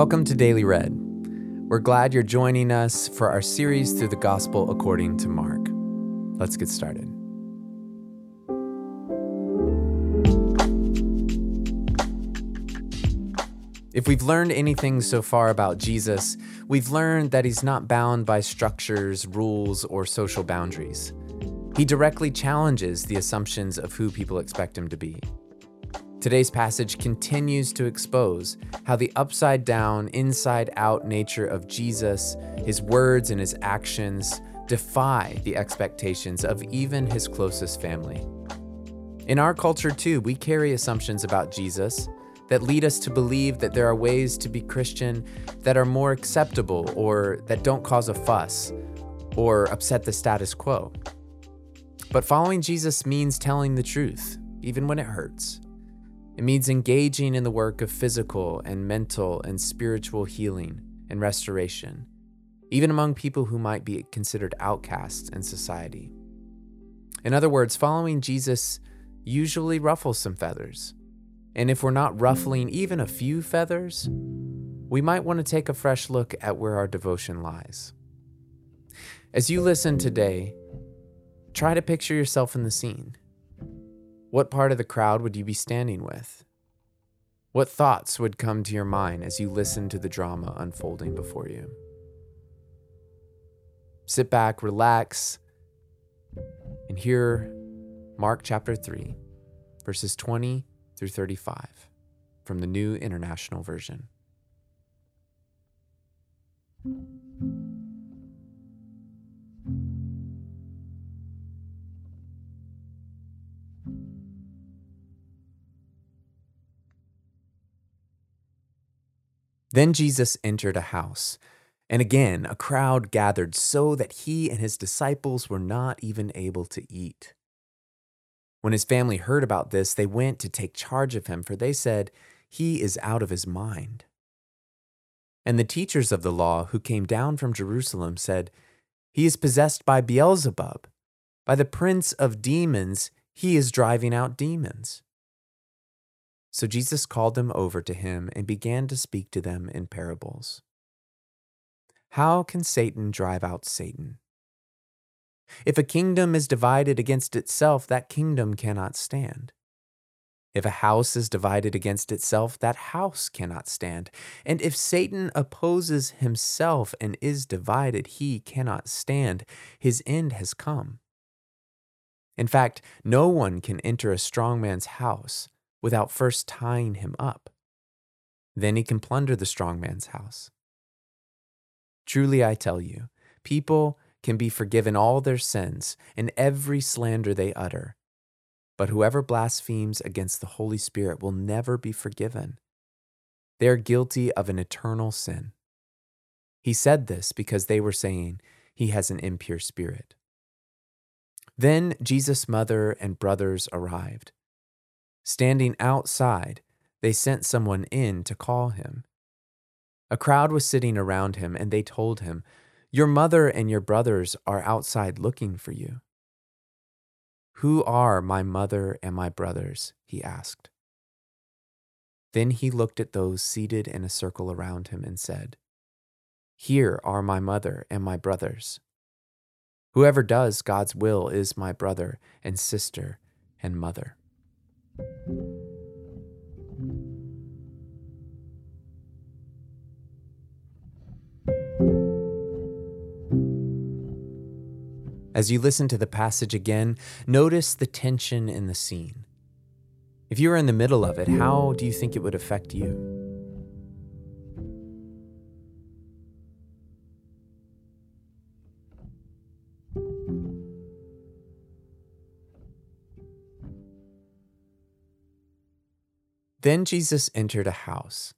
Welcome to Daily Read. We're glad you're joining us for our series through the Gospel according to Mark. Let's get started. If we've learned anything so far about Jesus, we've learned that he's not bound by structures, rules, or social boundaries. He directly challenges the assumptions of who people expect him to be. Today's passage continues to expose how the upside down, inside out nature of Jesus, his words and his actions, defy the expectations of even his closest family. In our culture, too, we carry assumptions about Jesus that lead us to believe that there are ways to be Christian that are more acceptable or that don't cause a fuss or upset the status quo. But following Jesus means telling the truth, even when it hurts. It means engaging in the work of physical and mental and spiritual healing and restoration, even among people who might be considered outcasts in society. In other words, following Jesus usually ruffles some feathers. And if we're not ruffling even a few feathers, we might want to take a fresh look at where our devotion lies. As you listen today, try to picture yourself in the scene. What part of the crowd would you be standing with? What thoughts would come to your mind as you listen to the drama unfolding before you? Sit back, relax, and hear Mark chapter 3, verses 20 through 35 from the New International Version. Then Jesus entered a house, and again a crowd gathered so that he and his disciples were not even able to eat. When his family heard about this, they went to take charge of him, for they said, He is out of his mind. And the teachers of the law who came down from Jerusalem said, He is possessed by Beelzebub. By the prince of demons, he is driving out demons. So Jesus called them over to him and began to speak to them in parables. How can Satan drive out Satan? If a kingdom is divided against itself, that kingdom cannot stand. If a house is divided against itself, that house cannot stand. And if Satan opposes himself and is divided, he cannot stand. His end has come. In fact, no one can enter a strong man's house without first tying him up. Then he can plunder the strong man's house. Truly, I tell you, people can be forgiven all their sins and every slander they utter. But whoever blasphemes against the Holy Spirit will never be forgiven. They are guilty of an eternal sin. He said this because they were saying he has an impure spirit. Then Jesus' mother and brothers arrived. Standing outside, they sent someone in to call him. A crowd was sitting around him, and they told him, Your mother and your brothers are outside looking for you. Who are my mother and my brothers? he asked. Then he looked at those seated in a circle around him and said, Here are my mother and my brothers. Whoever does God's will is my brother and sister and mother. As you listen to the passage again, notice the tension in the scene. If you were in the middle of it, how do you think it would affect you? Then Jesus entered a house.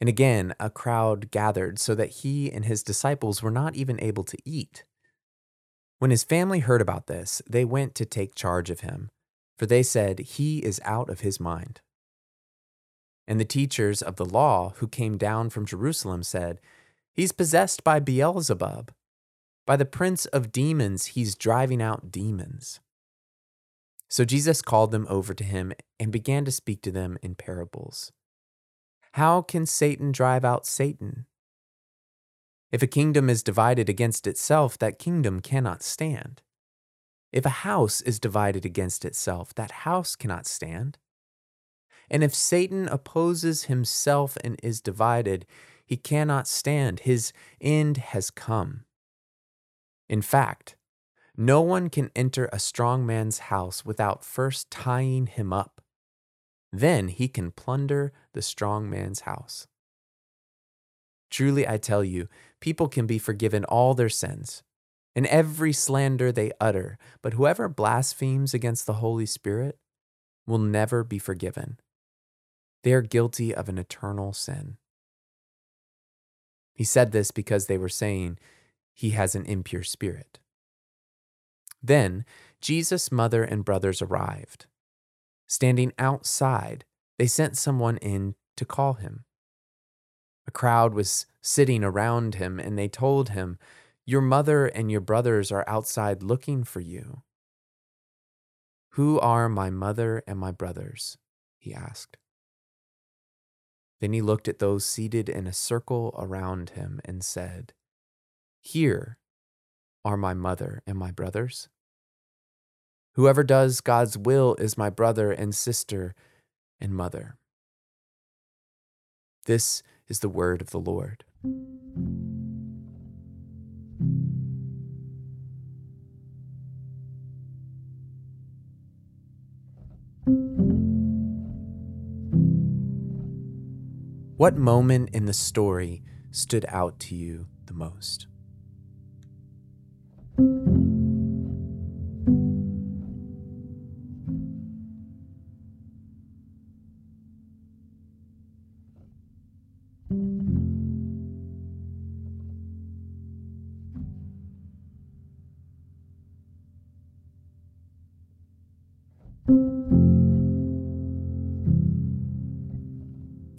And again, a crowd gathered so that he and his disciples were not even able to eat. When his family heard about this, they went to take charge of him, for they said, He is out of his mind. And the teachers of the law who came down from Jerusalem said, He's possessed by Beelzebub. By the prince of demons, he's driving out demons. So Jesus called them over to him and began to speak to them in parables. How can Satan drive out Satan? If a kingdom is divided against itself, that kingdom cannot stand. If a house is divided against itself, that house cannot stand. And if Satan opposes himself and is divided, he cannot stand. His end has come. In fact, no one can enter a strong man's house without first tying him up. Then he can plunder the strong man's house. Truly, I tell you, people can be forgiven all their sins and every slander they utter, but whoever blasphemes against the Holy Spirit will never be forgiven. They are guilty of an eternal sin. He said this because they were saying he has an impure spirit. Then Jesus' mother and brothers arrived. Standing outside, they sent someone in to call him. A crowd was sitting around him, and they told him, Your mother and your brothers are outside looking for you. Who are my mother and my brothers? he asked. Then he looked at those seated in a circle around him and said, Here are my mother and my brothers. Whoever does God's will is my brother and sister and mother. This is the word of the Lord. What moment in the story stood out to you the most?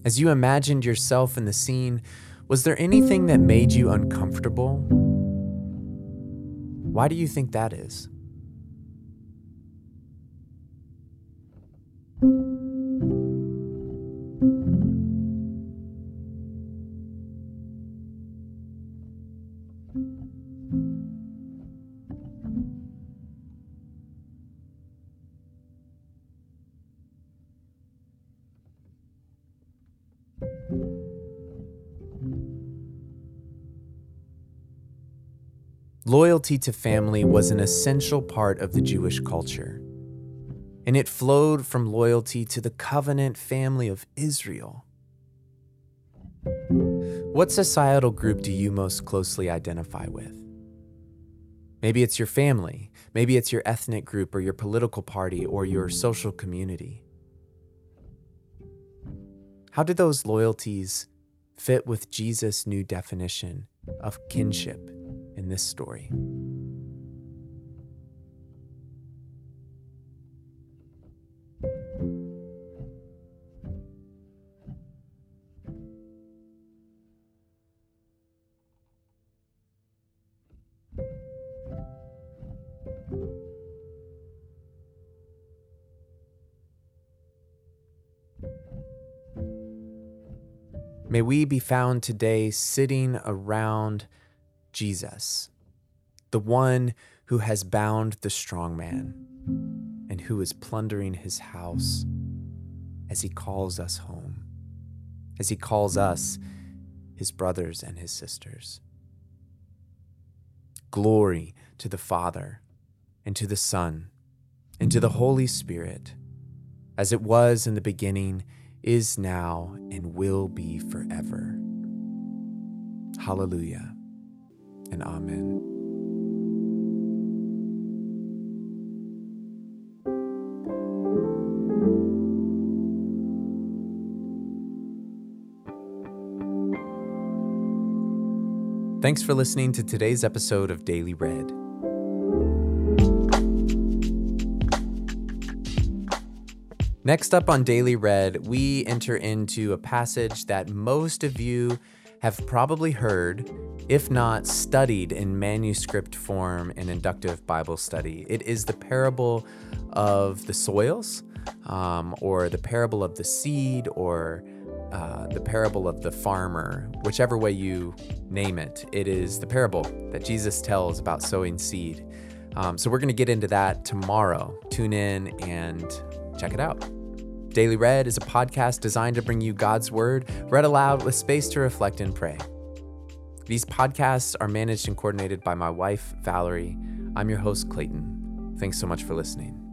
As you imagined yourself in the scene, was there anything that made you uncomfortable? Why do you think that is? Loyalty to family was an essential part of the Jewish culture, and it flowed from loyalty to the covenant family of Israel. What societal group do you most closely identify with? Maybe it's your family, maybe it's your ethnic group or your political party or your social community. How do those loyalties fit with Jesus' new definition of kinship in this story. May we be found today sitting around Jesus, the one who has bound the strong man and who is plundering his house as he calls us home, as he calls us his brothers and his sisters. Glory to the Father, and to the Son, and to the Holy Spirit, as it was in the beginning, is now, and will be forever. Hallelujah and Amen. Thanks for listening to today's episode of Daily Read. Next up on Daily Read, we enter into a passage that most of you have probably heard, if not studied in manuscript form in inductive Bible study. It is the parable of the soils, um, or the parable of the seed, or uh, the parable of the farmer, whichever way you name it. It is the parable that Jesus tells about sowing seed. Um, so we're going to get into that tomorrow. Tune in and check it out. Daily Read is a podcast designed to bring you God's Word read aloud with space to reflect and pray. These podcasts are managed and coordinated by my wife, Valerie. I'm your host, Clayton. Thanks so much for listening.